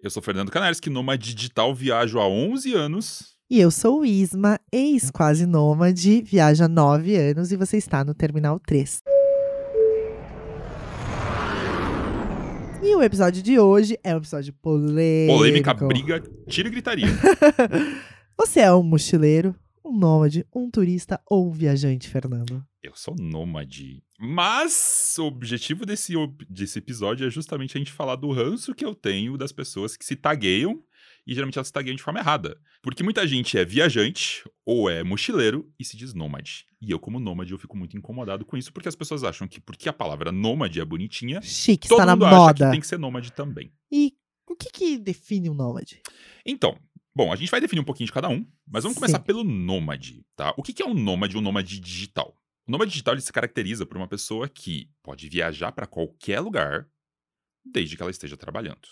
Eu sou Fernando Canares, que nômade digital viajo há 11 anos. E eu sou o Isma, ex quase nômade, viaja há 9 anos e você está no Terminal 3. E o episódio de hoje é um episódio polêmico. Polêmica, briga, tiro e gritaria. Você é um mochileiro, um nômade, um turista ou um viajante, Fernando? Eu sou nômade. Mas o objetivo desse, desse episódio é justamente a gente falar do ranço que eu tenho das pessoas que se tagueiam e geralmente elas se tagueiam de forma errada. Porque muita gente é viajante ou é mochileiro e se diz nômade. E eu, como nômade, eu fico muito incomodado com isso, porque as pessoas acham que porque a palavra nômade é bonitinha, Chique, todo está na mundo acha moda. que tem que ser nômade também. E o que, que define um nômade? Então, bom, a gente vai definir um pouquinho de cada um, mas vamos Sim. começar pelo nômade, tá? O que, que é um nômade, um nômade digital? O nômade digital se caracteriza por uma pessoa que pode viajar para qualquer lugar, desde que ela esteja trabalhando.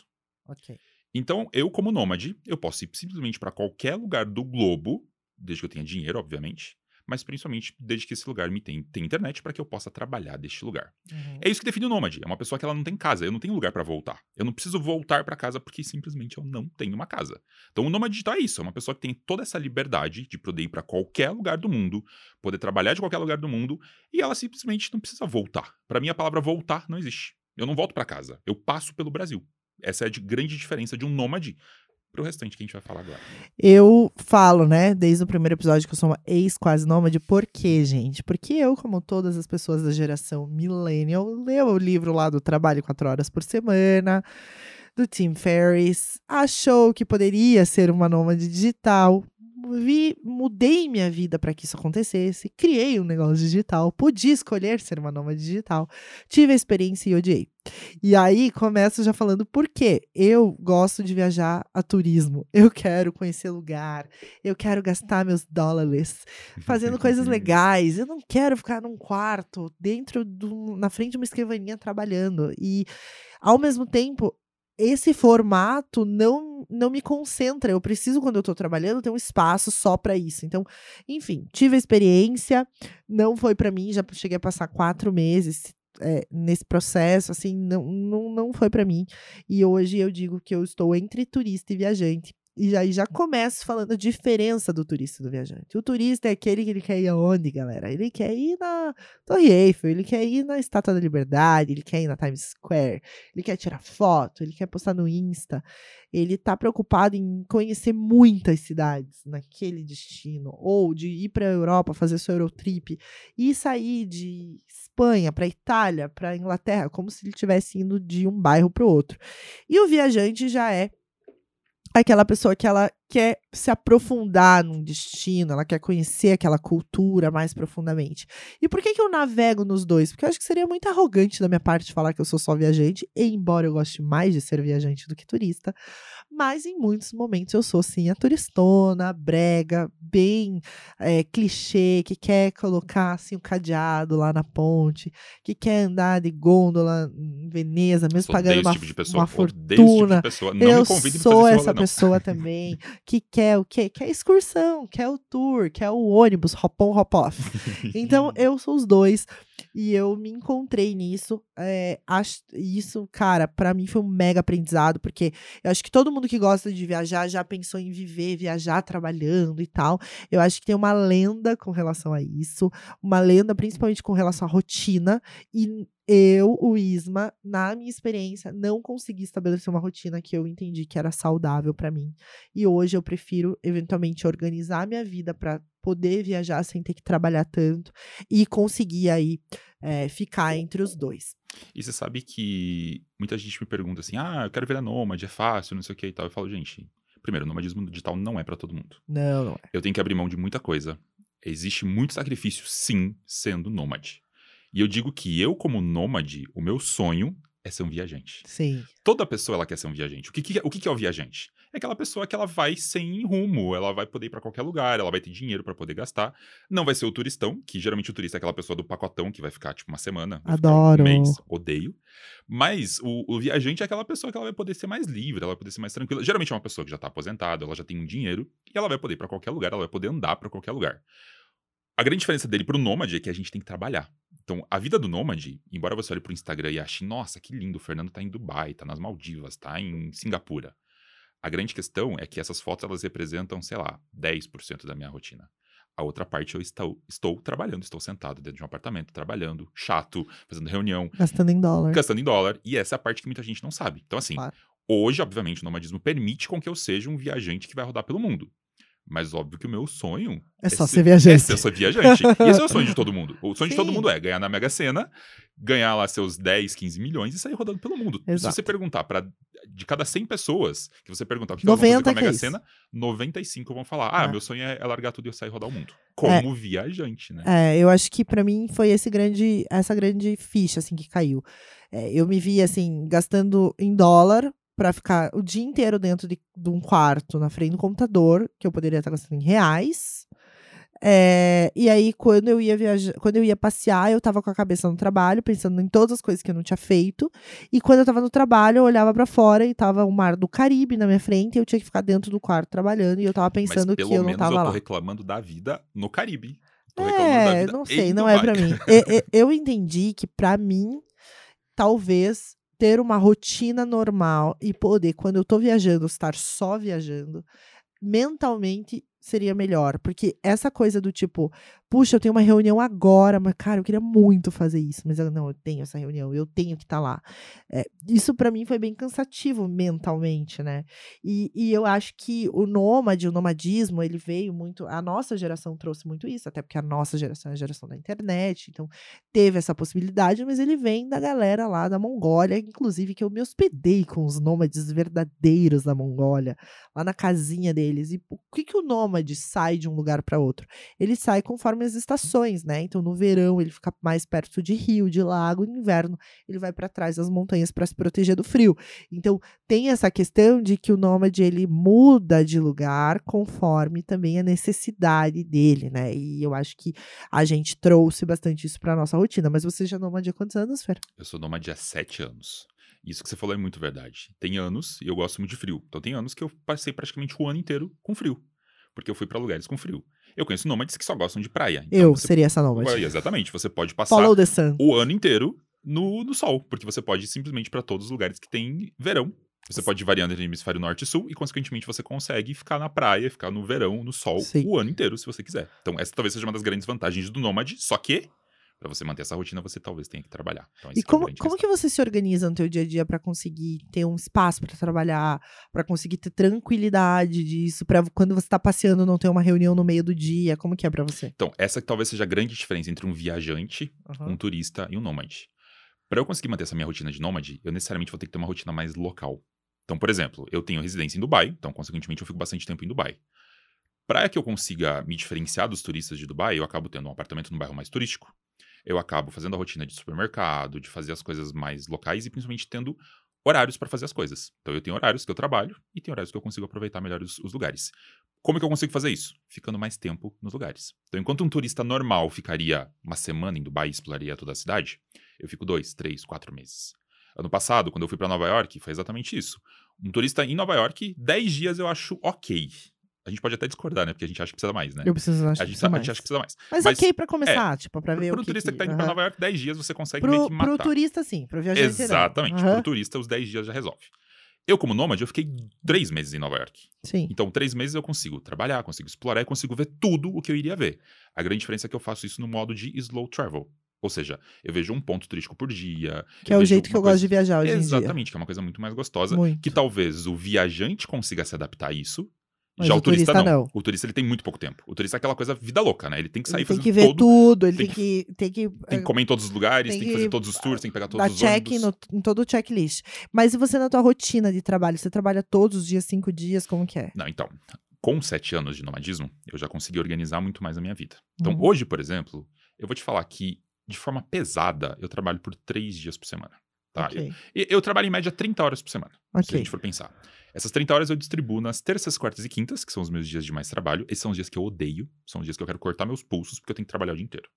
Ok. Então, eu como nômade, eu posso ir simplesmente para qualquer lugar do globo, desde que eu tenha dinheiro, obviamente, mas principalmente desde que esse lugar me tem, tenha internet para que eu possa trabalhar deste lugar. Uhum. É isso que define o nômade. É uma pessoa que ela não tem casa. Eu não tenho lugar pra voltar. Eu não preciso voltar pra casa porque simplesmente eu não tenho uma casa. Então o nômade digital é isso. É uma pessoa que tem toda essa liberdade de poder ir pra qualquer lugar do mundo, poder trabalhar de qualquer lugar do mundo e ela simplesmente não precisa voltar. Pra mim a palavra voltar não existe. Eu não volto pra casa. Eu passo pelo Brasil. Essa é a de- grande diferença de um nômade pro restante que a gente vai falar agora. Eu falo, né, desde o primeiro episódio que eu sou uma ex quase nômade. Por quê, gente? Porque eu, como todas as pessoas da geração millennial, leu o livro lá do Trabalho 4 Horas por Semana, do Tim Ferriss, achou que poderia ser uma nômade digital. Vi, mudei minha vida para que isso acontecesse, criei um negócio digital, podia escolher ser uma nômade digital, tive a experiência e odiei. E aí começo já falando por quê. Eu gosto de viajar a turismo. Eu quero conhecer lugar. Eu quero gastar meus dólares fazendo coisas legais. Eu não quero ficar num quarto dentro do, na frente de uma escrivaninha trabalhando. E ao mesmo tempo, esse formato não não me concentra. Eu preciso quando eu tô trabalhando ter um espaço só para isso. Então, enfim, tive a experiência, não foi para mim, já cheguei a passar quatro meses é, nesse processo, assim, não, não, não foi para mim. E hoje eu digo que eu estou entre turista e viajante. E aí já começo falando a diferença do turista do viajante. O turista é aquele que ele quer ir aonde, galera? Ele quer ir na Torre Eiffel, ele quer ir na Estátua da Liberdade, ele quer ir na Times Square, ele quer tirar foto, ele quer postar no Insta. Ele tá preocupado em conhecer muitas cidades naquele destino, ou de ir para a Europa fazer sua Eurotrip e sair de Espanha para Itália, para Inglaterra, como se ele estivesse indo de um bairro para o outro. E o viajante já é aquela pessoa que ela quer se aprofundar num destino, ela quer conhecer aquela cultura mais profundamente. E por que, que eu navego nos dois? Porque eu acho que seria muito arrogante da minha parte falar que eu sou só viajante, embora eu goste mais de ser viajante do que turista. Mas em muitos momentos eu sou sim a turistona, brega, bem é, clichê, que quer colocar assim o cadeado lá na ponte, que quer andar de gôndola em Veneza, mesmo pagando uma, tipo de pessoa. uma tipo fortuna. pessoa. Não eu sou esse essa não. pessoa também que quer o quê? Quer excursão, quer o tour, quer o ônibus, hop on, hop off. Então, eu sou os dois. E eu me encontrei nisso. É, acho, isso, cara, pra mim foi um mega aprendizado, porque eu acho que todo mundo que gosta de viajar já pensou em viver, viajar trabalhando e tal. Eu acho que tem uma lenda com relação a isso, uma lenda principalmente com relação à rotina. E eu, o Isma, na minha experiência, não consegui estabelecer uma rotina que eu entendi que era saudável pra mim. E hoje eu prefiro, eventualmente, organizar minha vida pra poder viajar sem ter que trabalhar tanto e conseguir aí é, ficar entre os dois. E você sabe que muita gente me pergunta assim: ah, eu quero virar nômade, é fácil, não sei o que e tal. Eu falo, gente, primeiro, o nomadismo digital não é pra todo mundo. Não, não é. Eu tenho que abrir mão de muita coisa. Existe muito sacrifício, sim, sendo nômade. E eu digo que eu, como nômade, o meu sonho é ser um viajante. Sim. Toda pessoa ela quer ser um viajante. O que, que- o que, que é o viajante? É aquela pessoa que ela vai sem rumo, ela vai poder ir pra qualquer lugar, ela vai ter dinheiro pra poder gastar. Não vai ser o turistão, que geralmente o turista é aquela pessoa do pacotão que vai ficar tipo uma semana, Adoro. um mês, odeio. Mas o, o viajante é aquela pessoa que ela vai poder ser mais livre, ela vai poder ser mais tranquila. Geralmente é uma pessoa que já tá aposentada, ela já tem um dinheiro e ela vai poder ir pra qualquer lugar, ela vai poder andar pra qualquer lugar. A grande diferença dele pro nômade é que a gente tem que trabalhar. Então, a vida do nômade, embora você olhe pro Instagram e ache, nossa, que lindo, o Fernando tá em Dubai, tá nas Maldivas, tá em Singapura. A grande questão é que essas fotos elas representam, sei lá, 10% da minha rotina. A outra parte eu estou, estou trabalhando, estou sentado dentro de um apartamento, trabalhando, chato, fazendo reunião, Gastando em dólar. gastando em dólar. E essa é a parte que muita gente não sabe. Então, assim, Claro. hoje, obviamente, o nomadismo permite com que eu seja um viajante que vai rodar pelo mundo. Mas óbvio que o meu sonho É só ser- ser viajante. É ser só viajante. E esse é o sonho de todo mundo. O sonho de todo Sim. mundo é ganhar na Mega Sena, ganhar lá seus 10, 15 milhões e sair rodando pelo mundo. Se Exato. você perguntar para de cada 100 pessoas, que você perguntar o que elas vão fazer 90 com a é Mega isso. Sena, 95 vão falar: "Ah, É. meu sonho é, é largar tudo e eu sair rodar o mundo". Como viajante, né? É, eu acho que pra mim foi esse grande, essa grande ficha assim que caiu. É, eu me vi assim gastando em dólar pra ficar o dia inteiro dentro de, de um quarto na frente do computador, que eu poderia estar gastando em reais. É, e aí quando eu ia viajar, quando eu ia passear, eu tava com a cabeça no trabalho, pensando em todas as coisas que eu não tinha feito. E quando eu tava no trabalho, eu olhava pra fora e tava o mar do Caribe na minha frente, e eu tinha que ficar dentro do quarto trabalhando, e eu tava pensando Mas que eu não tava eu tô lá. reclamando da vida no Caribe. Tô É, não sei, não é pra mim. E- e- eu entendi que pra mim, talvez ter uma rotina normal e poder, quando eu tô viajando, estar só viajando, mentalmente seria melhor. Porque essa coisa do tipo, puxa, eu tenho uma reunião agora, mas cara, eu queria muito fazer isso, mas eu não, eu tenho essa reunião, eu tenho que estar lá. É, isso pra mim foi bem cansativo mentalmente, né? E, e eu acho que o nômade, o nomadismo, ele veio muito. A nossa geração trouxe muito isso, até porque a nossa geração é a geração da internet, então teve essa possibilidade, mas ele vem da galera lá da Mongólia, inclusive que eu me hospedei com os nômades verdadeiros da Mongólia, lá na casinha deles. E o que, que o nômade sai de um lugar para outro? Ele sai conforme as estações, né? Então no verão ele fica mais perto de rio, de lago, no inverno ele vai para trás das montanhas para se proteger do frio. Então tem essa questão de que o nômade ele muda de lugar conforme também a necessidade dele, né? E eu acho que a gente trouxe bastante isso para nossa rotina. Mas você já é nômade há quantos anos, Fer? Eu sou nômade há sete anos. Isso que você falou é muito verdade. Tem anos, e eu gosto muito de frio. Então tem anos que eu passei praticamente o ano inteiro com frio. Porque eu fui pra lugares com frio. Eu conheço nômades que só gostam de praia. Então eu você- seria essa nômade. Exatamente. Você pode passar o ano inteiro no, no sol. Porque você pode ir simplesmente pra todos os lugares que tem verão. Você pode ir variando entre hemisfério norte e sul, e consequentemente você consegue ficar na praia, ficar no verão, no sol, Sim. o ano inteiro, se você quiser. Então, essa talvez seja uma das grandes vantagens do nômade, só que, pra você manter essa rotina, você talvez tenha que trabalhar. Então, E é como, grande como que você se organiza no teu dia a dia para conseguir ter um espaço para trabalhar, para conseguir ter tranquilidade disso, para quando você tá passeando não ter uma reunião no meio do dia? Como que é para você? Então, essa que talvez seja a grande diferença entre um viajante, Aham. um turista e um nômade. Para eu conseguir manter essa minha rotina de nômade, eu necessariamente vou ter que ter uma rotina mais local. Então, por exemplo, eu tenho residência em Dubai, então, consequentemente, eu fico bastante tempo em Dubai. Para que eu consiga me diferenciar dos turistas de Dubai, eu acabo tendo um apartamento no bairro mais turístico. Eu acabo fazendo a rotina de supermercado, de fazer as coisas mais locais e principalmente tendo horários para fazer as coisas. Então eu tenho horários que eu trabalho e tenho horários que eu consigo aproveitar melhor os, os lugares. Como que eu consigo fazer isso? Ficando mais tempo nos lugares. Então, enquanto um turista normal ficaria uma semana em Dubai e exploraria toda a cidade, eu fico dois, três, quatro meses. Ano passado, quando eu fui para Nova York, foi exatamente isso. Um turista em Nova York, 10 dias eu acho ok. A gente pode até discordar, né? Porque a gente acha que precisa mais, né? Eu preciso achar A gente, que a mais. gente acha que precisa mais. Mas, mas- ok pra começar, tipo, pra ver Pro o que turista que, tá indo pra Nova York, 10 dias você consegue meio pro, que pro matar. turista, sim. Pro viajante. Exatamente. Pro turista, os 10 dias já resolve. Eu, como nômade, eu fiquei três meses em Nova York. Sim. Então, três meses eu consigo trabalhar, consigo explorar e consigo ver tudo o que eu iria ver. A grande diferença é que eu faço isso no modo de slow travel. Ou seja, eu vejo um ponto turístico por dia. Que é o jeito que eu gosto coisa- de viajar hoje em dia. Exatamente, que é uma coisa muito mais gostosa. Muito. Que talvez o viajante consiga se adaptar a isso. Mas já o o turista, turista não. não. O turista ele tem muito pouco tempo. O turista é aquela coisa vida louca, né? Ele tem que sair Ele tem fazendo que ver todo, tudo, ele tem tem que, tem que, tem que comer em todos os lugares, tem que fazer que todos os tours, tem que pegar todos dar os check ônibus. no, em todo o checklist. Mas e você na tua rotina de trabalho? Você trabalha todos os dias, cinco dias, como que é? Não, então, com sete anos de nomadismo, eu já consegui organizar muito mais a minha vida. Então, Uhum. hoje, por exemplo, eu vou te falar que, de forma pesada, eu trabalho por três dias por semana. Tá? Ok, Eu, eu trabalho em média 30 horas por semana, se a gente for pensar. Essas 30 horas eu distribuo nas terças, quartas e quintas, que são os meus dias de mais trabalho. Esses são os dias que eu odeio, são os dias que eu quero cortar meus pulsos, porque eu tenho que trabalhar o dia inteiro.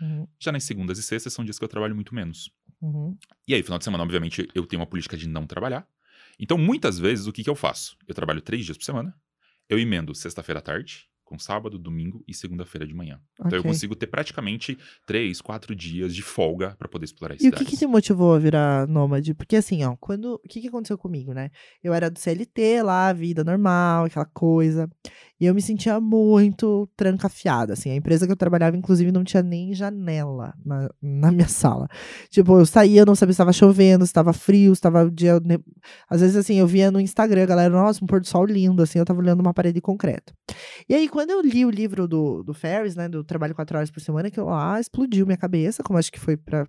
Uhum, Já nas segundas e sextas são dias que eu trabalho muito menos. uhum. E aí, final de semana, obviamente, eu tenho uma política de não trabalhar. Então, muitas vezes, o que, que eu faço? Eu trabalho três dias por semana, eu emendo sexta-feira à tarde, com sábado, domingo e segunda-feira de manhã. Então eu consigo ter praticamente três, quatro dias de folga para poder explorar E o que, que te motivou a virar nômade? Porque assim, ó, quando. O que, que aconteceu comigo, né? Eu era do CLT lá, vida normal, aquela coisa. E eu me sentia muito trancafiada, assim. A empresa que eu trabalhava, inclusive, não tinha nem janela na, na minha sala. Tipo, eu saía, eu não sabia se estava chovendo, se estava frio, se estava dia. ne- Às vezes, assim, eu via no Instagram, a galera, nossa, um pôr do sol lindo, assim, eu tava olhando uma parede de concreto. E aí, quando eu li o livro do, do Ferris, né, do Trabalho Quatro Horas por Semana, que lá explodiu minha cabeça, como acho que foi pra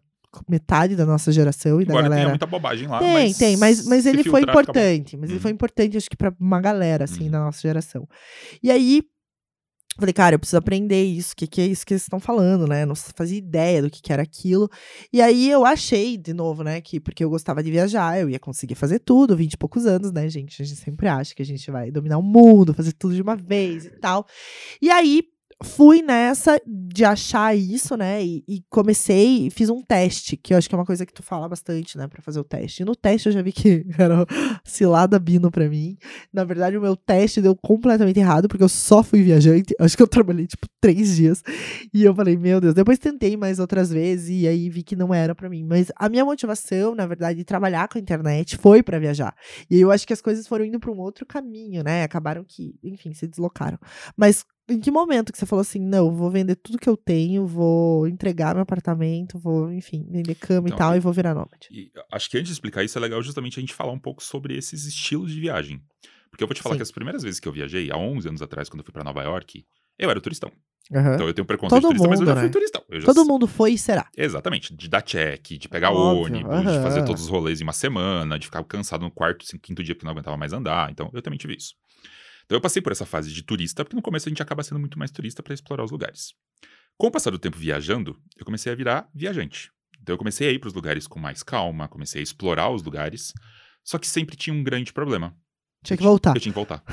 metade da nossa geração e da galera. muita bobagem lá, Tem, mas tem, mas, mas ele foi filtrar, importante. Mas ele Uhum. foi importante, acho que, pra uma galera, assim, Uhum. da nossa geração. E aí, falei, cara, eu preciso aprender isso, o que, que é isso que eles estão falando, né? Não fazia ideia do que, que era aquilo. E aí eu achei, de novo, né, que porque eu gostava de viajar, eu ia conseguir fazer tudo, vinte e poucos anos, né, gente? A gente sempre acha que a gente vai dominar o mundo, fazer tudo de uma vez e tal. E aí fui nessa de achar isso, né? E, e comecei e fiz um teste, que eu acho que é uma coisa que tu fala bastante, né, pra fazer o teste. E no teste eu já vi que era cilada bino pra mim. Na verdade, o meu teste deu completamente errado, porque eu só fui viajante. Acho que eu trabalhei, tipo, três dias. E eu falei, meu Deus. Depois tentei mais outras vezes e aí vi que não era pra mim. Mas a minha motivação, na verdade, de trabalhar com a internet foi pra viajar. E eu acho que as coisas foram indo pra um outro caminho, né? Acabaram que, enfim, se deslocaram. Mas em que momento que você falou assim, não, vou vender tudo que eu tenho, vou entregar meu apartamento, vou, enfim, vender cama e Então, tal, e- e vou virar nômade? E acho que antes de explicar isso, é legal justamente a gente falar um pouco sobre esses estilos de viagem. Porque eu vou te falar Sim. que as primeiras vezes que eu viajei, há 11 anos atrás, quando eu fui pra Nova York, eu era turistão. Aham. Então eu tenho preconceito Todo de turista, mas eu mundo, já fui né? turistão. Eu já Todo mundo foi e será. Exatamente, de dar check, de pegar Óbvio, ônibus, de fazer todos os rolês em uma semana, de ficar cansado no quarto, cinco, quinto dia porque não aguentava mais andar. Então, eu também tive isso. Então, eu passei por essa fase de turista, porque no começo a gente acaba sendo muito mais turista para explorar os lugares. Com o passar do tempo viajando, eu comecei a virar viajante. Então, eu comecei a ir para os lugares com mais calma, comecei a explorar os lugares, só que sempre tinha um grande problema. Tinha que voltar. Eu tinha que voltar.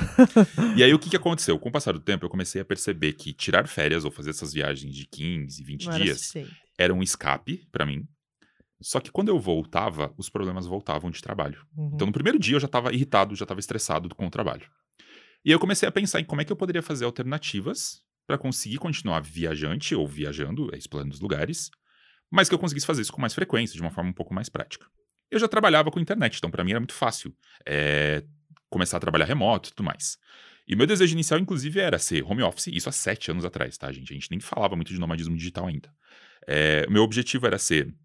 e aí, o que, que aconteceu? Com o passar do tempo, eu comecei a perceber que tirar férias ou fazer essas viagens de 15, 20 Não era dias suficiente. era um escape pra mim. Só que quando eu voltava, os problemas voltavam de trabalho. Uhum. Então, no primeiro dia, eu já estava irritado, já estava estressado com o trabalho. E aí eu comecei a pensar em como é que eu poderia fazer alternativas para conseguir continuar viajante ou viajando, é, explorando os lugares, mas que eu conseguisse fazer isso com mais frequência, de uma forma um pouco mais prática. Eu já trabalhava com internet, então para mim era muito fácil é, começar a trabalhar remoto e tudo mais. E o meu desejo inicial, inclusive, era ser home office, isso há sete anos atrás, tá, gente? A gente nem falava muito de nomadismo digital ainda. É, o meu objetivo era ser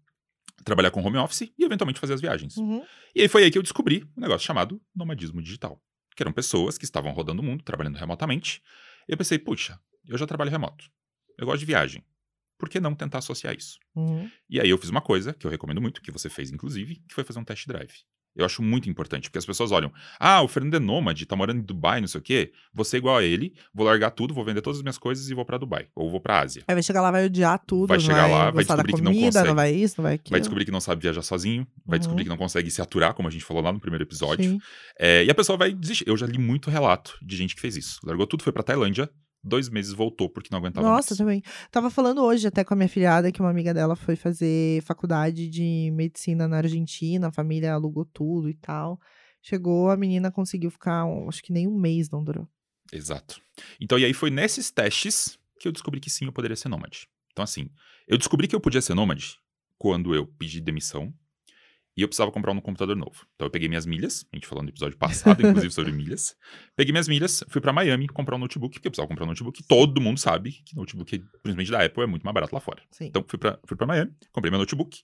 trabalhar com home office e eventualmente fazer as viagens. Uhum. E aí foi aí que eu descobri um negócio chamado nomadismo digital. Que eram pessoas que estavam rodando o mundo, trabalhando remotamente. E eu pensei, puxa, eu já trabalho remoto. Eu gosto de viagem. Por que não tentar associar isso? Uhum. E aí eu fiz uma coisa que eu recomendo muito, que você fez inclusive, que foi fazer um test drive. Eu acho muito importante, porque as pessoas olham, ah, o Fernando é nômade, tá morando em Dubai, não sei o quê. Vou ser igual a ele, vou largar tudo, vou vender todas as minhas coisas e vou pra Dubai. Ou vou pra Ásia. Aí vai chegar lá, vai odiar tudo, Vai chegar lá, vai gostar da descobrir que não comida, consegue. não vai isso, não vai aquilo. Vai descobrir que não sabe viajar sozinho, vai Uhum. descobrir que não consegue se aturar, como a gente falou lá no primeiro episódio. É, e a pessoa vai desistir. Eu já li muito relato de gente que fez isso. Largou tudo, foi pra Tailândia, dois meses voltou porque não aguentava Nossa, mais. também. Tava falando hoje até com a minha filhada que uma amiga dela foi fazer faculdade de medicina na Argentina, a família alugou tudo e tal. Chegou, a menina conseguiu ficar, acho que nem um mês não durou. Exato. Então, e aí foi nesses testes que eu descobri que sim, eu poderia ser nômade. Então, assim, eu descobri que eu podia ser nômade quando eu pedi demissão e eu precisava comprar um computador novo. Então, eu peguei minhas milhas, a gente falou no episódio passado, inclusive, sobre milhas. Peguei minhas milhas, fui pra Miami comprar um notebook, porque eu precisava comprar um notebook. Todo mundo sabe que notebook, principalmente da Apple, é muito mais barato lá fora. Sim. Então, fui pra, fui pra Miami, comprei meu notebook,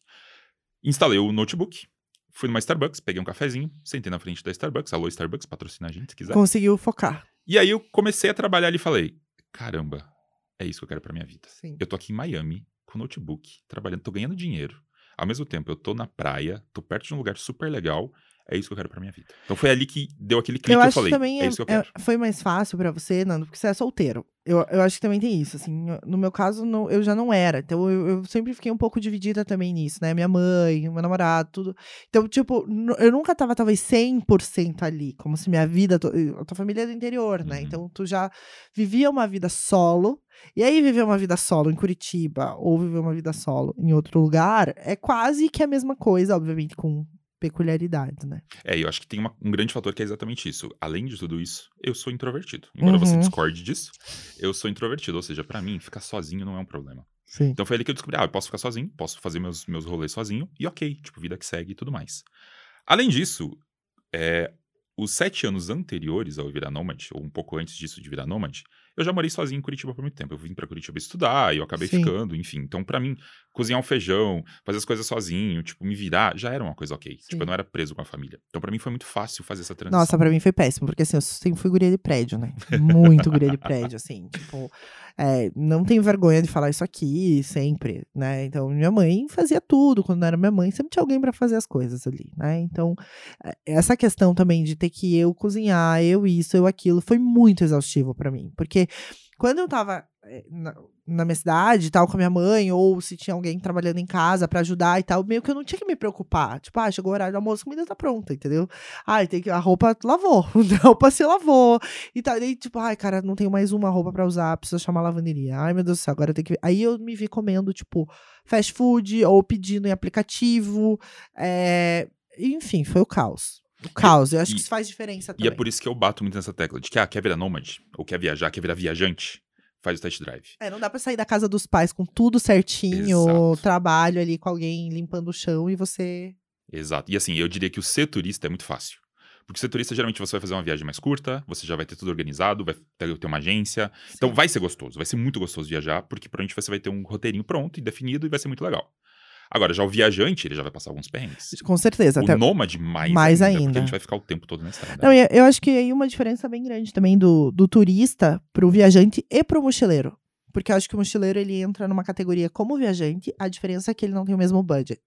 instalei o notebook, fui numa Starbucks, peguei um cafezinho, sentei na frente da Starbucks. Alô, Starbucks, patrocina a gente se quiser. Conseguiu focar. E aí eu comecei a trabalhar ali e falei: caramba, é isso que eu quero pra minha vida. Sim. Eu tô aqui em Miami, com notebook, trabalhando, tô ganhando dinheiro. Ao mesmo tempo, eu tô na praia, tô perto de um lugar super legal. É isso que eu quero pra minha vida. Então foi ali que deu aquele clique eu que eu acho falei. que também é, é- isso que eu quero. é- foi mais fácil pra você, Nando, porque você é solteiro. Eu, eu acho que também tem isso, assim. No meu caso, não- eu já não era. Então, eu, eu sempre fiquei um pouco dividida também nisso, né? Minha mãe, meu namorado, tudo. Então, tipo, eu nunca tava, talvez, 100% ali. Como se minha vida... to- A tua família é do interior, né? Uhum. Então, tu já vivia uma vida solo. E aí, viver uma vida solo em Curitiba ou viver uma vida solo em outro lugar é quase que a mesma coisa, obviamente, com peculiaridades, né? É, eu acho que tem uma- um grande fator que é exatamente isso. Além de tudo isso, eu sou introvertido. Embora você Uhum. discorde disso, eu sou introvertido. Ou seja, pra mim, ficar sozinho não é um problema. Sim. Então foi ali que eu descobri, ah, eu posso ficar sozinho, posso fazer meus, meus rolês sozinho, e ok, tipo, vida que segue e tudo mais. Além disso, é, os sete anos anteriores ao virar nômade, ou um pouco antes disso de virar nômade, eu já morei sozinho em Curitiba por muito tempo. Eu vim pra Curitiba estudar e eu acabei Sim. ficando, enfim. Então, pra mim, cozinhar um feijão, fazer as coisas sozinho, tipo, me virar, já era uma coisa ok. Tipo, Sim. eu não era preso com a família. Então, pra mim, foi muito fácil fazer essa transição. Nossa, pra mim foi péssimo, porque assim, eu sempre fui guria de prédio, né? Muito guria de prédio, assim, tipo, é, não tenho vergonha de falar isso aqui, sempre, né? Então, minha mãe fazia tudo, quando era minha mãe, sempre tinha alguém pra fazer as coisas ali, né? Então, é, essa questão também de ter que eu cozinhar, eu isso, eu aquilo, foi muito exaustivo pra mim, porque quando eu tava na, na minha cidade e tal, com a minha mãe, ou se tinha alguém trabalhando em casa pra ajudar e tal, meio que eu não tinha que me preocupar. Tipo, ah, chegou o horário do almoço, a comida tá pronta, entendeu? Ai, tem que. A roupa lavou. A roupa se lavou. E tal. Daí, tipo, ai, cara, não tenho mais uma roupa pra usar, preciso chamar a lavanderia. Ai, meu Deus do céu, agora tem que. Aí eu me vi comendo, tipo, fast food ou pedindo em aplicativo. é, Enfim, foi o caos. O caos. Eu acho e- que isso faz diferença E também. é por isso que eu bato muito nessa tecla de que, ah, quer virar nômade, ou quer viajar, quer virar viajante, faz o test drive. É, não dá pra sair da casa dos pais com tudo certinho, Exato. trabalho ali com alguém limpando o chão e você. Exato. E assim, eu diria que o ser turista é muito fácil. Porque ser turista, geralmente, você vai fazer uma viagem mais curta, você já vai ter tudo organizado, vai ter, uma agência. Então Sim. vai ser gostoso, vai ser muito gostoso viajar, porque provavelmente você vai ter um roteirinho pronto e definido e vai ser muito legal. Agora, já o viajante, ele já vai passar alguns perrengues. Com certeza. O nômade, mais, Mais ainda, ainda. Porque a gente vai ficar o tempo todo na estrada. Não, eu acho que aí uma diferença bem grande também do, do turista pro viajante e pro mochileiro. Porque eu acho que o mochileiro ele entra numa categoria como viajante, a diferença é que ele não tem o mesmo budget,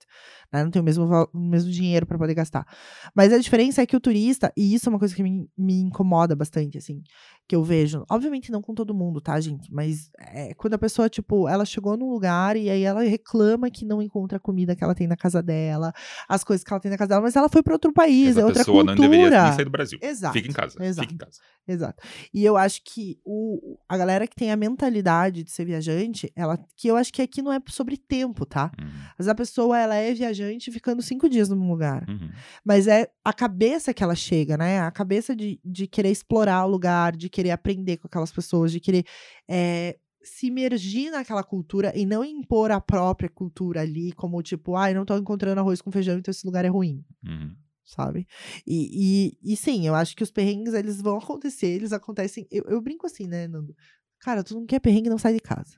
né? Não tem o mesmo, o mesmo dinheiro para poder gastar. Mas a diferença é que o turista, e isso é uma coisa que me, me incomoda bastante, assim, que eu vejo. Obviamente não com todo mundo, tá, gente? Mas é, quando a pessoa, tipo, ela chegou num lugar e aí ela reclama que não encontra a comida que ela tem na casa dela, as coisas que ela tem na casa dela, mas ela foi para outro país, é outra pessoa cultura. não deveria nem sair do Brasil. Exato. Fica em casa. exato. Fica em casa. Exato. E eu acho que o, a galera que tem a mentalidade de ser viajante, ela que eu acho que aqui não é sobre tempo, tá? Uhum, Mas a pessoa, ela é viajante ficando cinco dias num lugar. uhum. Mas é a cabeça que ela chega, né? A cabeça de, de querer explorar o lugar, de querer aprender com aquelas pessoas, de querer eh, se imergir naquela cultura e não impor a própria cultura ali, como tipo, ai, não tô encontrando arroz com feijão, então esse lugar é ruim Uhum. sabe? E, e, e sim, eu acho que os perrengues, eles vão acontecer, eles acontecem. Eu, eu brinco assim, né, Nando? Cara, tu não quer perrengue, não sai de casa.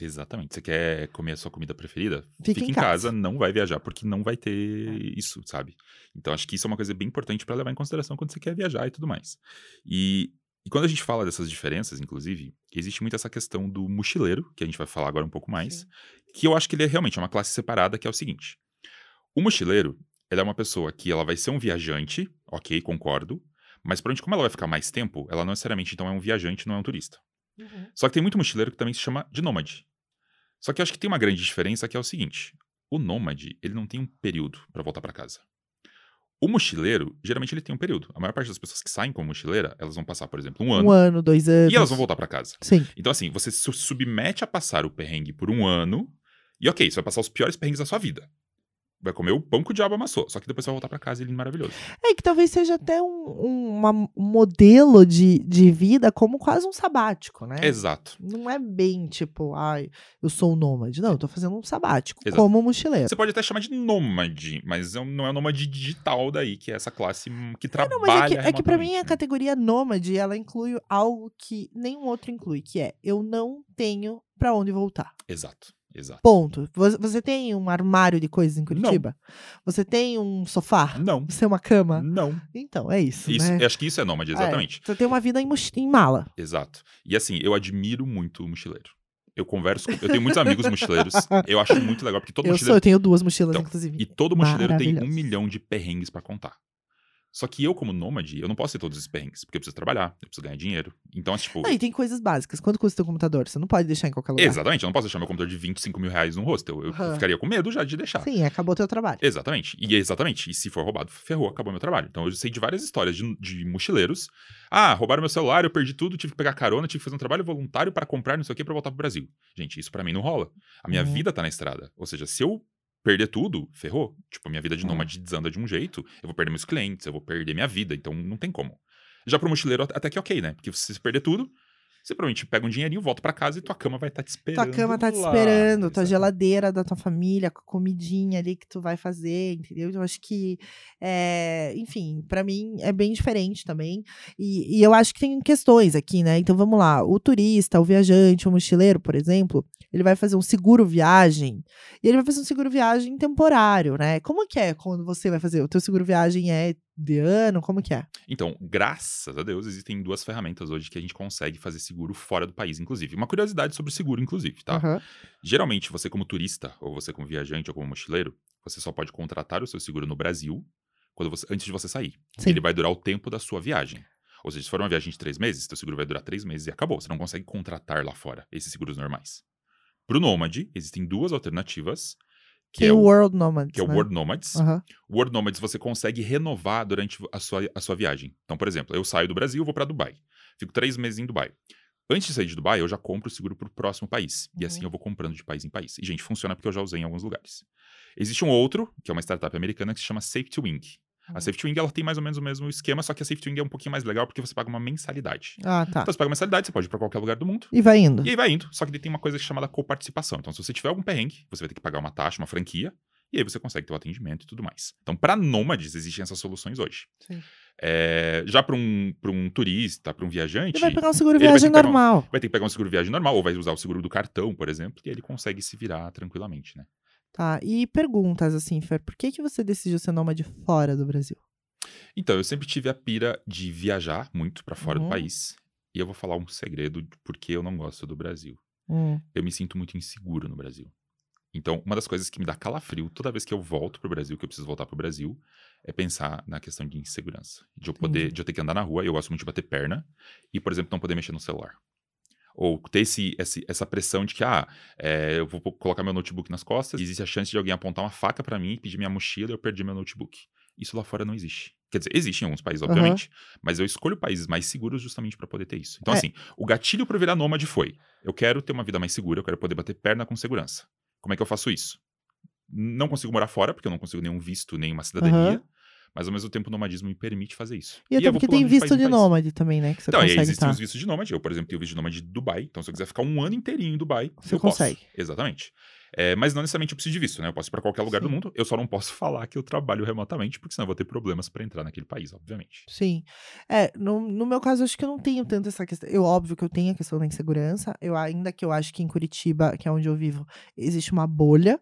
Exatamente. Você quer comer a sua comida preferida? Fica em em casa. casa, não vai viajar, porque não vai ter isso, sabe? Então acho que isso é uma coisa bem importante pra levar em consideração quando você quer viajar e tudo mais. E, e quando a gente fala dessas diferenças, inclusive, existe muito essa questão do mochileiro, que a gente vai falar agora um pouco mais, Sim. que eu acho que ele é realmente uma classe separada, que é o seguinte. O mochileiro, ele é uma pessoa que ela vai ser um viajante, ok, concordo, mas provavelmente como ela vai ficar mais tempo, ela não necessariamente então é um viajante, não é um turista. Só que tem muito mochileiro que também se chama de nômade. Só que eu acho que tem uma grande diferença que é o seguinte: o nômade, ele não tem um período pra voltar pra casa. O mochileiro, geralmente ele tem um período. A maior parte das pessoas que saem como mochileira, elas vão passar, por exemplo, um ano Um ano, dois anos. e elas vão voltar pra casa. Sim. Então assim, você se submete a passar o perrengue por um ano e ok, você vai passar os piores perrengues da sua vida. Vai comer o pão que o diabo amassou, só que depois você vai voltar pra casa e ele é maravilhoso. É que talvez seja até um, um- uma- um modelo de, de vida como quase um sabático, né? Exato. Não é bem tipo, ai, eu sou um nômade. Não, eu tô fazendo um sabático, Exato. como mochileiro. Você pode até chamar de nômade, mas é um- não é o nômade digital daí, que é essa classe hum, que trabalha Não, mas é que, é que pra mim a né? categoria nômade, ela inclui algo que nenhum outro inclui, que é eu não tenho pra onde voltar. Exato, exato. Ponto. Você, tem um armário de coisas em Curitiba? Você tem um sofá? Não, Você tem uma cama? não. Então, é isso, Isso, né? eu acho que isso é nômade, exatamente. É, você tem uma vida em, em mala. Exato. E assim, eu admiro muito o mochileiro. Eu converso, com, eu tenho muitos amigos mochileiros. Eu acho muito legal, porque todo eu sou, mochileiro. eu tenho duas mochilas, Então, inclusive. E todo mochileiro tem um milhão de perrengues pra contar. Só que eu, como nômade, eu não posso ter todos esses perrengues, porque eu preciso trabalhar, eu preciso ganhar dinheiro. Então, é tipo. Não, e tem coisas básicas. Quanto custa o teu computador? Você não pode deixar em qualquer lugar. Exatamente, eu não posso deixar meu computador de 25 mil reais num hostel. Eu Aham. ficaria com medo já de deixar. Sim, acabou o teu trabalho. Exatamente. E exatamente. E se for roubado, ferrou, acabou meu trabalho. Então eu sei de várias histórias de, de mochileiros. Ah, roubaram meu celular, eu perdi tudo, tive que pegar carona, tive que fazer um trabalho voluntário para comprar não sei o que pra voltar pro Brasil. Gente, isso pra mim não rola. A minha Uhum. vida tá na estrada. Ou seja, se eu perder tudo, ferrou. Tipo, a minha vida de É. nômade desanda de um jeito, eu vou perder meus clientes, eu vou perder minha vida, então não tem como. Já pro mochileiro, até que ok, né? Porque se você perder tudo, você provavelmente pega um dinheirinho, volta pra casa e tua cama vai estar te esperando. Tua cama tá te lá. esperando, tua Exatamente. geladeira da tua família, com a comidinha ali que tu vai fazer, entendeu? Então, eu acho que, é, enfim, pra mim é bem diferente também. E, e eu acho que tem questões aqui, né? Então, vamos lá. O turista, o viajante, o mochileiro, por exemplo, ele vai fazer um seguro viagem e ele vai fazer um seguro viagem temporário, né? Como que é quando você vai fazer? O teu seguro viagem é de ano? Como que é? Então, graças a Deus, existem duas ferramentas hoje que a gente consegue fazer seguro fora do país, inclusive. Uma curiosidade sobre o seguro, inclusive, tá? Aham. Geralmente, você como turista, ou você como viajante, ou como mochileiro, você só pode contratar o seu seguro no Brasil quando você- antes de você sair. Sim. Ele vai durar o tempo da sua viagem. Ou seja, se for uma viagem de três meses, seu seguro vai durar três meses e acabou. Você não consegue contratar lá fora esses seguros normais. Pro Nômade, existem duas alternativas, que Tem é o World Nomads, que é o né? World Nomads. O World Nomads você consegue renovar durante a sua, a sua viagem. Então, por exemplo, eu saio do Brasil, vou para Dubai. Fico três meses em Dubai. Antes de sair de Dubai, eu já compro o seguro para o próximo país. E Uhum. assim eu vou comprando de país em país. E, gente, funciona porque eu já usei em alguns lugares. Existe um outro, que é uma startup americana, que se chama Safety Wing. Uhum. A Safety Wing ela tem mais ou menos o mesmo esquema, só que a Safety Wing é um pouquinho mais legal porque você paga uma mensalidade. Ah, tá. Então, você paga uma mensalidade, você pode ir para qualquer lugar do mundo. E vai indo. E aí vai indo. Só que ele tem uma coisa chamada coparticipação. Então, se você tiver algum perrengue, você vai ter que pagar uma taxa, uma franquia, e aí você consegue ter o atendimento e tudo mais. Então, para nômades, existem essas soluções hoje. Sim. É, já para um, pra um turista, para um viajante, Ele vai pegar um seguro vai viagem que pegar um- normal. vai ter que pegar um seguro viagem normal, ou vai usar o seguro do cartão, por exemplo, e ele consegue se virar tranquilamente, né? Tá. E perguntas assim, Fer, por que, que você decidiu ser nômade fora do Brasil? Então, eu sempre tive a pira de viajar muito para fora Uhum. do país. E eu vou falar um segredo de por que eu não gosto do Brasil. Hum, eu me sinto muito inseguro no Brasil. Então, uma das coisas que me dá calafrio toda vez que eu volto pro Brasil, que eu preciso voltar pro Brasil, é pensar na questão de insegurança. De eu poder, Entendi. de eu ter que andar na rua, eu gosto muito de bater perna, e, por exemplo, não poder mexer no celular. Ou ter esse, esse- essa pressão de que, ah, é, eu vou colocar meu notebook nas costas, existe a chance de alguém apontar uma faca pra mim, pedir minha mochila e eu perdi meu notebook. Isso lá fora não existe. Quer dizer, existe em alguns países, obviamente, mas eu escolho países mais seguros justamente pra poder ter isso. Então, É. assim, o gatilho para virar nômade foi: eu quero ter uma vida mais segura, eu quero poder bater perna com segurança. Como é que eu faço isso? Não consigo morar fora, porque eu não consigo nenhum visto, nem uma cidadania. Aham. Mas ao mesmo tempo o nomadismo me permite fazer isso. E até eu vou porque tem de visto de país. nômade também, né? Que você Então, aí consegue existem tá. os vistos de nômade. Eu, por exemplo, tenho visto de nômade de Dubai. Então, se eu quiser ficar um ano inteirinho em Dubai, Você eu posso. consegue. Exatamente. É, mas não necessariamente eu preciso de visto, né? Eu posso ir pra qualquer lugar do Sim. mundo. Eu só não posso falar que eu trabalho remotamente, porque senão eu vou ter problemas pra entrar naquele país, obviamente. Sim. É, no, no meu caso, acho que eu não tenho tanto essa questão. Eu, óbvio que eu tenho a questão da insegurança. Eu, ainda que eu acho que em Curitiba, que é onde eu vivo, existe uma bolha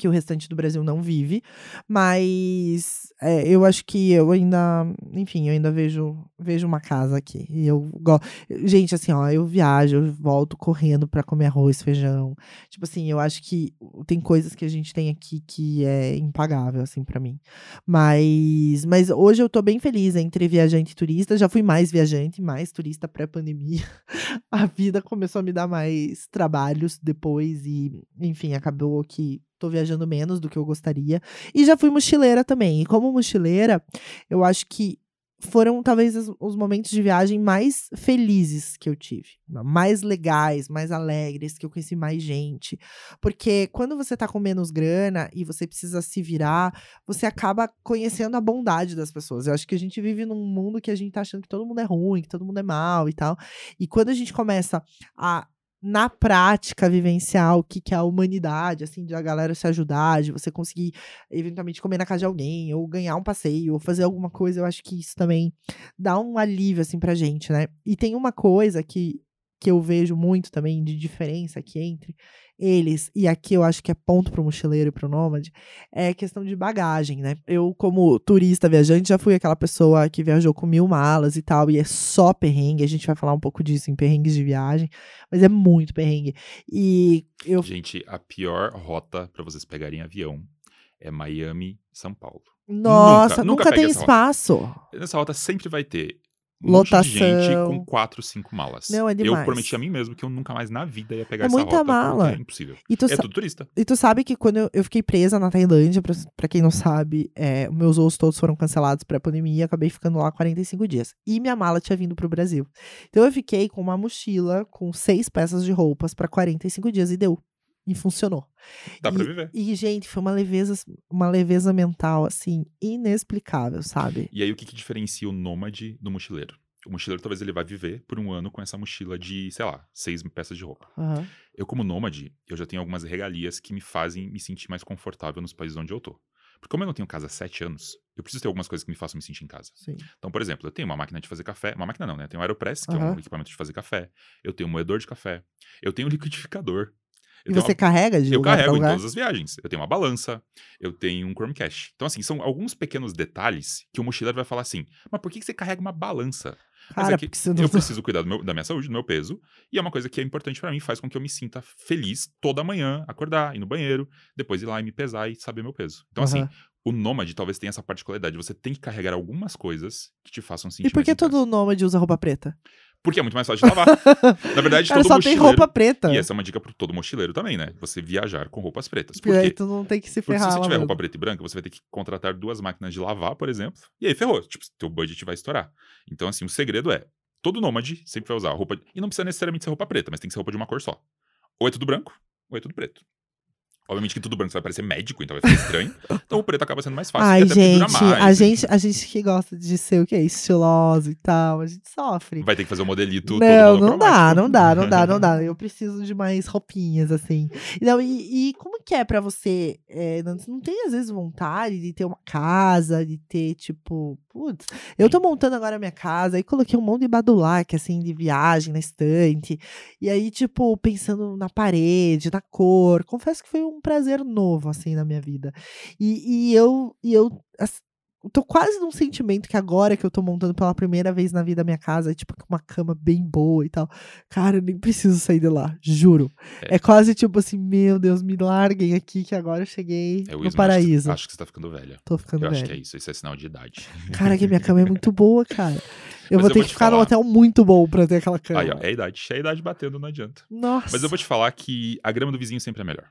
que o restante do Brasil não vive. Mas é, eu acho que eu ainda, enfim, eu ainda vejo, vejo uma casa aqui. E eu gosto. Gente, assim, ó, eu viajo, eu volto correndo pra comer arroz, feijão. Tipo assim, eu acho que tem coisas que a gente tem aqui que é impagável, assim, pra mim. Mas, mas hoje eu tô bem feliz entre viajante e turista. Já fui mais viajante, mais turista pré-pandemia. A vida começou a me dar mais trabalhos depois e, enfim, acabou que tô viajando menos do que eu gostaria. E já fui mochileira também. E como mochileira, eu acho que foram talvez os, os momentos de viagem mais felizes que eu tive, mais legais, mais alegres, que eu conheci mais gente. Porque quando você tá com menos grana e você precisa se virar, você acaba conhecendo a bondade das pessoas. Eu acho que a gente vive num mundo que a gente tá achando que todo mundo é ruim, que todo mundo é mal e tal. E quando a gente começa a na prática vivenciar o que, que é a humanidade, assim, de a galera se ajudar, de você conseguir eventualmente comer na casa de alguém, ou ganhar um passeio, ou fazer alguma coisa, eu acho que isso também dá um alívio, assim, pra gente, né? E tem uma coisa que, que eu vejo muito também de diferença aqui entre eles, e aqui eu acho que é ponto pro mochileiro e pro nômade, é questão de bagagem, né? Eu, como turista viajante, já fui aquela pessoa que viajou com mil malas e tal, e é só perrengue, a gente vai falar um pouco disso em perrengues de viagem, mas é muito perrengue. E eu Gente, a pior rota pra vocês pegarem avião é Miami, São Paulo. Nossa, nunca, nunca tem essa rota. espaço. Nessa rota sempre vai ter um monte de gente Lotação. com quatro, cinco malas. Não, é Eu demais. prometi a mim mesmo que eu nunca mais na vida ia pegar É essa muita rota. mala. É impossível. E tu, É tudo turista. e tu sabe que quando eu, eu fiquei presa na Tailândia, pra, pra quem não sabe, é, meus voos todos foram cancelados pré-pandemia, acabei ficando lá 45 dias. E minha mala tinha vindo pro Brasil. Então eu fiquei com uma mochila com seis peças de roupas pra 45 dias e deu. E funcionou. Dá pra E- viver. E, gente, foi uma leveza, uma leveza mental, assim, inexplicável, sabe? E aí, o que, que diferencia o nômade do mochileiro? O mochileiro talvez ele vai viver por um ano com essa mochila de, sei lá, seis peças de roupa. Aham. Eu, como nômade, eu já tenho algumas regalias que me fazem me sentir mais confortável nos países onde eu tô. Porque como eu não tenho casa há sete anos, eu preciso ter algumas coisas que me façam me sentir em casa. Sim. Então, por exemplo, eu tenho uma máquina de fazer café. Uma máquina não, né? Eu tenho um Aeropress, que é Aham. um equipamento de fazer café. Eu tenho um moedor de café. Eu tenho um liquidificador. Eu E você uma- carrega de eu carrego em todas as viagens. Eu tenho uma balança, eu tenho um Chromecast. Então, assim, são alguns pequenos detalhes que o mochileiro vai falar assim: mas por que você carrega uma balança? Mas Cara, é que. Eu preciso cuidar meu- da minha saúde, do meu peso, e é uma coisa que é importante pra mim, faz com que eu me sinta feliz toda manhã, acordar, ir no banheiro, depois ir lá e me pesar e saber meu peso. Então, assim, Aham. o nômade talvez tenha essa particularidade, você tem que carregar algumas coisas que te façam sentir E por que todo nômade usa roupa preta? Porque é muito mais fácil de lavar. Na verdade, Cara, todo só tem mochileiro... roupa preta. E essa é uma dica pro todo mochileiro também, né? Você viajar com roupas pretas. Por Porque aí tu não tem que se Porque ferrar se você tiver roupa preta e branca, você vai ter que contratar duas máquinas de lavar, por exemplo. E aí ferrou. Tipo, teu budget vai estourar. Então, assim, o segredo é: todo nômade sempre vai usar roupa. E não precisa necessariamente ser roupa preta, mas tem que ser roupa de uma cor só. Ou é tudo branco, ou é tudo preto. Obviamente que tudo branco vai parecer médico, então vai ficar estranho. então o preto acaba sendo mais fácil. Ai, e gente, mais, a gente, a gente que gosta de ser o que? Estiloso e tal, a gente sofre. Vai ter que fazer o modelito Não, não dá, não dá, não dá, não dá. Eu preciso de mais roupinhas, assim. Não, e, e como que é pra você? é, não, não tem, às vezes, vontade de ter uma casa, de ter, tipo, putz, eu tô montando agora a minha casa, aí coloquei um monte de badulac, assim, de viagem na estante. E aí, tipo, pensando na parede, na cor. Confesso que foi um prazer novo, assim, na minha vida. E, e eu, e eu ass- eu tô quase num sentimento que agora que eu tô montando pela primeira vez na vida a minha casa, tipo, com uma cama bem boa e tal. Cara, eu nem preciso sair de lá, juro. É. É, quase tipo assim, meu Deus, me larguem aqui que agora eu cheguei É no Isma, paraíso. Acho, acho que você tá ficando velha. Tô ficando eu acho velho. que é isso. Isso é sinal de idade. Cara, que minha cama é muito boa, cara. Eu Mas vou eu ter vou que te ficar num falar. hotel muito bom pra ter aquela cama. Aí, ó, é a idade. É a idade batendo, não adianta. Nossa. Mas eu vou te falar que a grama do vizinho sempre é melhor.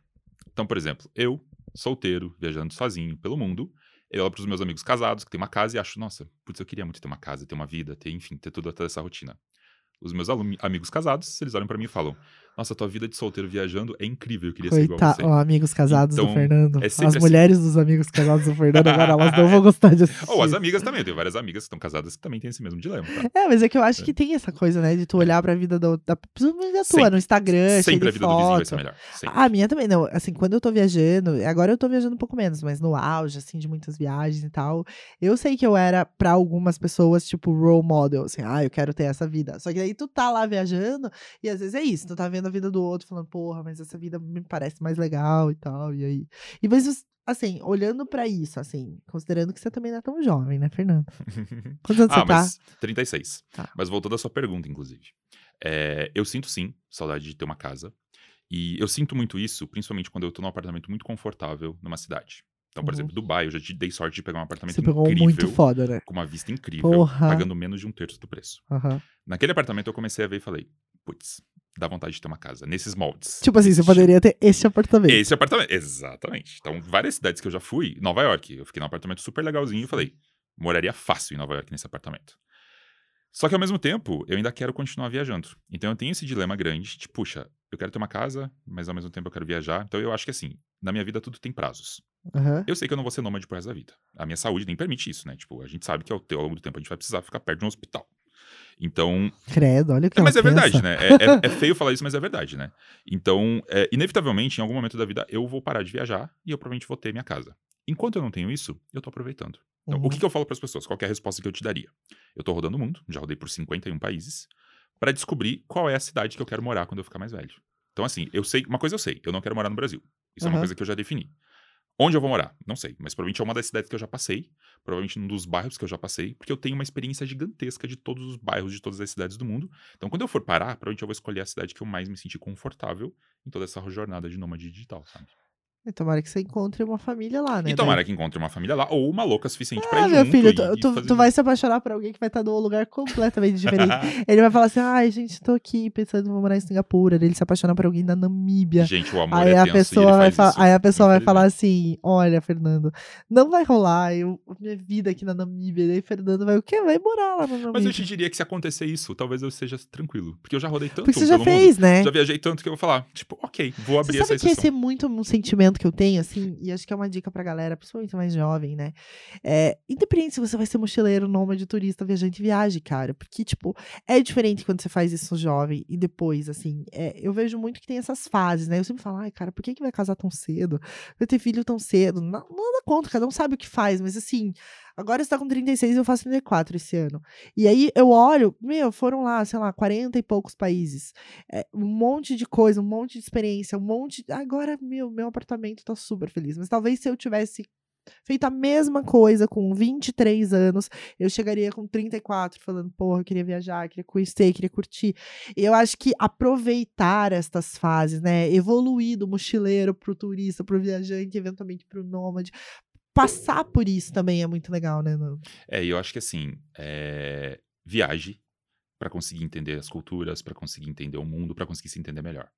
Então, por exemplo, eu, solteiro, viajando sozinho pelo mundo, eu olho pros meus amigos casados, que têm uma casa, e acho, nossa, putz, eu queria muito ter uma casa, ter uma vida, ter, enfim, ter tudo toda essa rotina. Os meus amigos casados, eles olham pra mim e falam: Nossa, tua vida de solteiro viajando é incrível, eu queria ser igual Coitado, você. ó, amigos casados do Então, Fernando. é As assim. mulheres dos amigos casados do Fernando agora, elas não vão gostar de assistir. Ou as amigas também, eu tenho várias amigas que estão casadas que também têm esse mesmo dilema, tá? É, mas é que eu acho É. que tem essa coisa, né? De tu olhar pra vida da, da da tua, no Instagram, Sempre a vida do vizinho vai ser foto. melhor. Sempre. Ah, a minha também, não. Assim, quando eu tô viajando, agora eu tô viajando um pouco menos, mas no auge, assim, de muitas viagens e tal, eu sei que eu era, pra algumas pessoas, tipo, role model, assim, ah, eu quero ter essa vida. Só que aí tu tá lá viajando, e às vezes é isso, tu tá vendo a vida do outro, falando, porra, mas essa vida me parece mais legal e tal, e aí. E mas, assim, olhando pra isso, assim, considerando que você também não é tão jovem, né, Fernando? Quantos anos ah, você tá? mas 36. Tá. Mas voltando à sua pergunta, inclusive. É, eu sinto sim saudade de ter uma casa. E eu sinto muito isso, principalmente quando eu tô num apartamento muito confortável numa cidade. Então, por Uhum. exemplo, Dubai, eu já te dei sorte de pegar um apartamento Você pegou um incrível, muito foda, né? com uma vista incrível, Porra. pagando menos de um terço do preço. Aham. Naquele apartamento eu comecei a ver e falei, putz, dá vontade de ter uma casa, nesses moldes. Tipo assim, você poderia ter este apartamento. Esse apartamento, exatamente. Então, várias cidades que eu já fui, Nova York, eu fiquei num apartamento super legalzinho e falei, moraria fácil em Nova York nesse apartamento. Só que ao mesmo tempo, eu ainda quero continuar viajando. Então eu tenho esse dilema grande, de, puxa, eu quero ter uma casa, mas ao mesmo tempo eu quero viajar. Então eu acho que assim, na minha vida tudo tem prazos. Aham. Eu sei que eu não vou ser nômade pro resto da vida. A minha saúde nem permite isso, né? Tipo, a gente sabe que ao longo do tempo a gente vai precisar ficar perto de um hospital. Então, Credo, olha o que é, mas é verdade, né? É, é- é feio falar isso, mas é verdade, né? Então, é, inevitavelmente, em algum momento da vida, eu vou parar de viajar e eu provavelmente vou ter minha casa. Enquanto eu não tenho isso, eu tô aproveitando. Então, Uhum. o que, que eu falo para as pessoas? Qual é a resposta que eu te daria? Eu tô rodando o mundo, já rodei por 51 países, para descobrir qual é a cidade que eu quero morar quando eu ficar mais velho. Então, assim, eu sei, uma coisa eu sei, eu não quero morar no Brasil. Isso é uma coisa que eu já defini. Onde eu vou morar? Não sei, mas provavelmente é uma das cidades que eu já passei, provavelmente um dos bairros que eu já passei, porque eu tenho uma experiência gigantesca de todos os bairros de todas as cidades do mundo. Então, quando eu for parar, provavelmente eu vou escolher a cidade que eu mais me sentir confortável em toda essa jornada de nômade digital, sabe? E tomara que você encontre uma família lá, né? E tomara que encontre uma família lá, ou uma louca suficiente pra Ah, ir meu junto filho, e- tu, e tu- fazer tu vai se apaixonar por alguém que vai estar num lugar completamente diferente. Ele vai falar assim: ai, gente, tô aqui pensando em morar em Singapura. Ele se apaixonar por alguém da Namíbia. Gente, o amor Aí é a, e pessoa vai fa- isso, aí a pessoa vai falar assim: Olha, Fernando, não vai rolar. Eu, minha vida aqui na Namíbia. Daí Fernando vai o quê? Vai morar lá na Namíbia. Mas eu te diria que se acontecer isso, talvez eu seja tranquilo. Porque eu já rodei tanto Porque você já pelo mundo, fez, né? já viajei tanto que eu vou falar, tipo, ok, vou abrir Você essa sabe que esse exceção. é muito um sentimento que eu tenho, assim, e acho que é uma dica pra galera, principalmente mais jovem, né? É, independente se você vai ser mochileiro, nômade, turista, viajante, viaje, cara. Porque, tipo, é diferente quando você faz isso jovem e depois, assim. é, eu vejo muito que tem essas fases, né? Eu sempre falo, ai, cara, por que, que vai casar tão cedo? Vai ter filho tão cedo? Não, nada contra, cada um sabe o que faz, mas assim. Agora você tá com 36 e eu faço 34 esse ano. E aí eu olho, meu, foram lá, sei lá, 40 e poucos países. É, um monte de coisa, um monte de experiência, um monte. Agora, meu, meu apartamento tá super feliz. Mas talvez se eu tivesse feito a mesma coisa com 23 anos, eu chegaria com 34 falando, porra, eu queria viajar, queria conhecer, queria curtir. Eu acho que aproveitar estas fases, né? Evoluir do mochileiro pro turista, pro viajante, eventualmente pro nômade. Passar por isso também é muito legal, né? É, e eu acho que assim, é... viaje pra conseguir entender as culturas, pra conseguir entender o mundo, pra conseguir se entender melhor.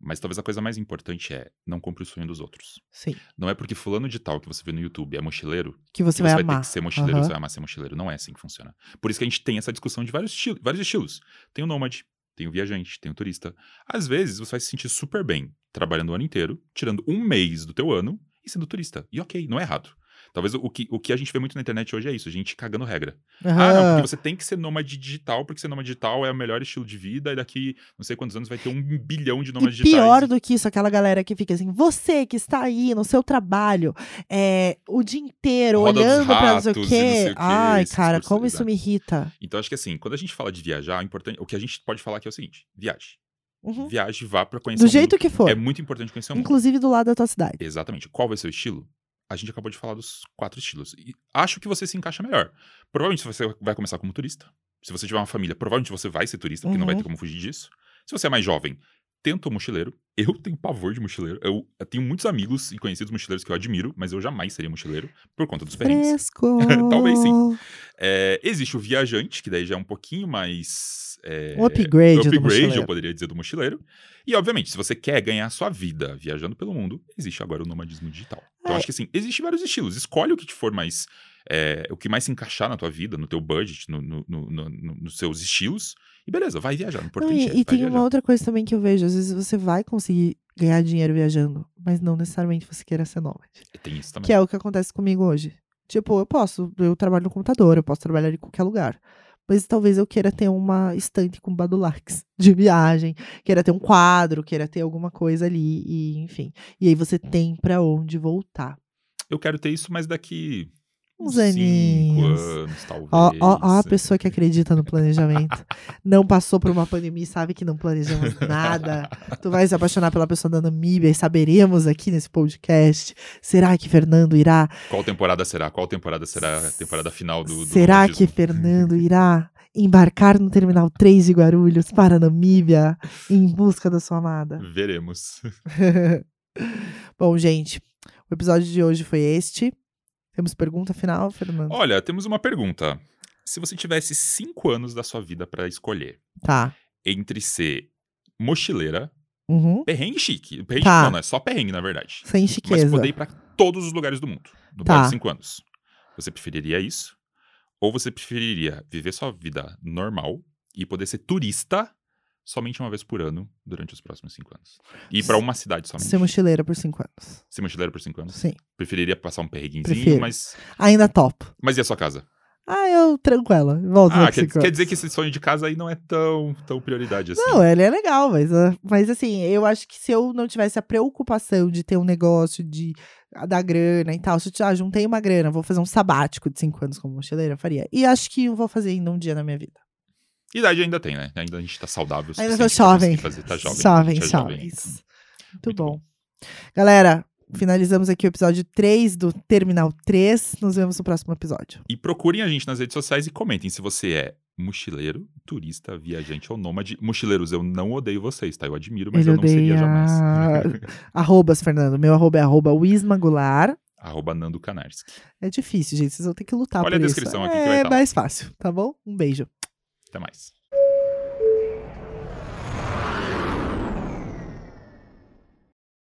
Mas talvez a coisa mais importante é não compre o sonho dos outros. Sim. Não é porque fulano de tal que você vê no YouTube é mochileiro Que você que vai você vai amar. ter que ser mochileiro, Aham. você vai amar ser mochileiro. Não é assim que funciona. Por isso que a gente tem essa discussão de vários, esti- vários estilos. Tem o nômade, tem o viajante, tem o turista. Às vezes você vai se sentir super bem trabalhando o ano inteiro, tirando um mês do teu ano e sendo turista. E ok, não é errado. Talvez o que, o que a gente vê muito na internet hoje é isso, a gente cagando regra. Ah, não, porque você tem que ser nômade digital, porque ser nômade digital é o melhor estilo de vida, e daqui não sei quantos anos vai ter um bilhão de nômades digitais. pior do que isso, aquela galera que fica assim, você que está aí no seu trabalho é, o dia inteiro Roda olhando pra não sei o quê. Ai, cara, como isso me irrita. Então acho que assim, quando a gente fala de viajar, o importante, o que a gente pode falar aqui é o seguinte: viaje. Uhum. Viaje, vá pra conhecer Do jeito mundo. que for. É muito importante conhecer o mundo. Inclusive do lado da tua cidade. Exatamente. Qual vai ser o estilo? A gente acabou de falar dos quatro estilos. E acho que você se encaixa melhor. Provavelmente você vai começar como turista. Se você tiver uma família, provavelmente você vai ser turista, porque não vai Uhum. ter como fugir disso. Se você é mais jovem, tenta o mochileiro. Eu tenho pavor de mochileiro. Eu, eu tenho muitos amigos e conhecidos mochileiros que eu admiro, mas eu jamais seria mochileiro por conta dos perrengues. Talvez sim. É, existe o viajante, que daí já é um pouquinho mais. é, Um upgrade do upgrade, eu poderia dizer, do mochileiro. E, obviamente, se você quer ganhar sua vida viajando pelo mundo, existe agora o nomadismo digital. Então, É. acho que assim, existe vários estilos. Escolhe o que te for mais. é, o que mais se encaixar na tua vida, no teu budget, no- no- no- nos seus estilos. E beleza, vai viajar. Não, importante e é e vai tem viajar. uma outra coisa também que eu vejo. Às vezes você vai conseguir ganhar dinheiro viajando, mas não necessariamente você queira ser nômade. Tem isso também. Que é o que acontece comigo hoje. Tipo, eu posso, eu trabalho no computador, eu posso trabalhar em qualquer lugar. Mas talvez eu queira ter uma estante com badulax de viagem, queira ter um quadro, queira ter alguma coisa ali, e enfim. E aí você tem pra onde voltar. Eu quero ter isso, mas daqui. Uns cinco aninhos. anos, talvez. Ó, ó, ó a pessoa que acredita no planejamento. Não passou por uma pandemia e sabe que não planejamos nada. Tu vai se apaixonar pela pessoa da Namíbia e saberemos aqui nesse podcast. Será que Fernando irá Qual temporada será? Qual temporada será a temporada final do. do Será que Fernando irá embarcar no Terminal 3 de Guarulhos para a Namíbia em busca da sua amada? Veremos. Bom, gente, o episódio de hoje foi este. Temos pergunta final, Fernando? Olha, temos uma pergunta. Se você tivesse cinco anos da sua vida pra escolher Tá. entre ser mochileira, Uhum. perrengue chique. Perrengue Tá. não, não é só perrengue, na verdade. Sem Mas chiqueza. poder ir pra todos os lugares do mundo no Tá. de cinco anos. Você preferiria isso? Ou você preferiria viver sua vida normal e poder ser turista somente uma vez por ano durante os próximos cinco anos? E pra uma cidade somente? Ser mochileira por cinco anos. Ser mochileiro por cinco anos? Sim. Preferiria passar um perrenguinzinho, Prefiro. mas. Ainda top. Mas e a sua casa? Ah, eu tranco ela. Volto Ah, quer, quer dizer que esse sonho de casa aí não é tão, tão prioridade assim. Não, ele é legal, mas, ah, mas assim, eu acho que se eu não tivesse a preocupação de ter um negócio, de ah, dar grana e tal, se eu já juntei uma grana, vou fazer um sabático de cinco anos como mochileira, eu faria. E acho que eu vou fazer ainda um dia na minha vida. Idade ainda tem, né? Ainda a gente tá saudável. Ainda tô conseguir jovem. Fazer, tá jovem. a gente é jovem. Muito, Muito bom. Galera, finalizamos aqui o episódio 3 do Terminal 3. Nos vemos no próximo episódio. E procurem a gente nas redes sociais e comentem se você é mochileiro, turista, viajante ou nômade. Mochileiros, eu não odeio vocês, tá? Eu admiro, mas Ele eu não seria jamais. Arrobas, Fernando. Meu arroba é arroba Wismagular. Arroba Nando Kanarski. É difícil, gente. Vocês vão ter que lutar Olha por a isso. descrição aqui que é vai tá lá. mais fácil, tá bom? Um beijo. Até mais.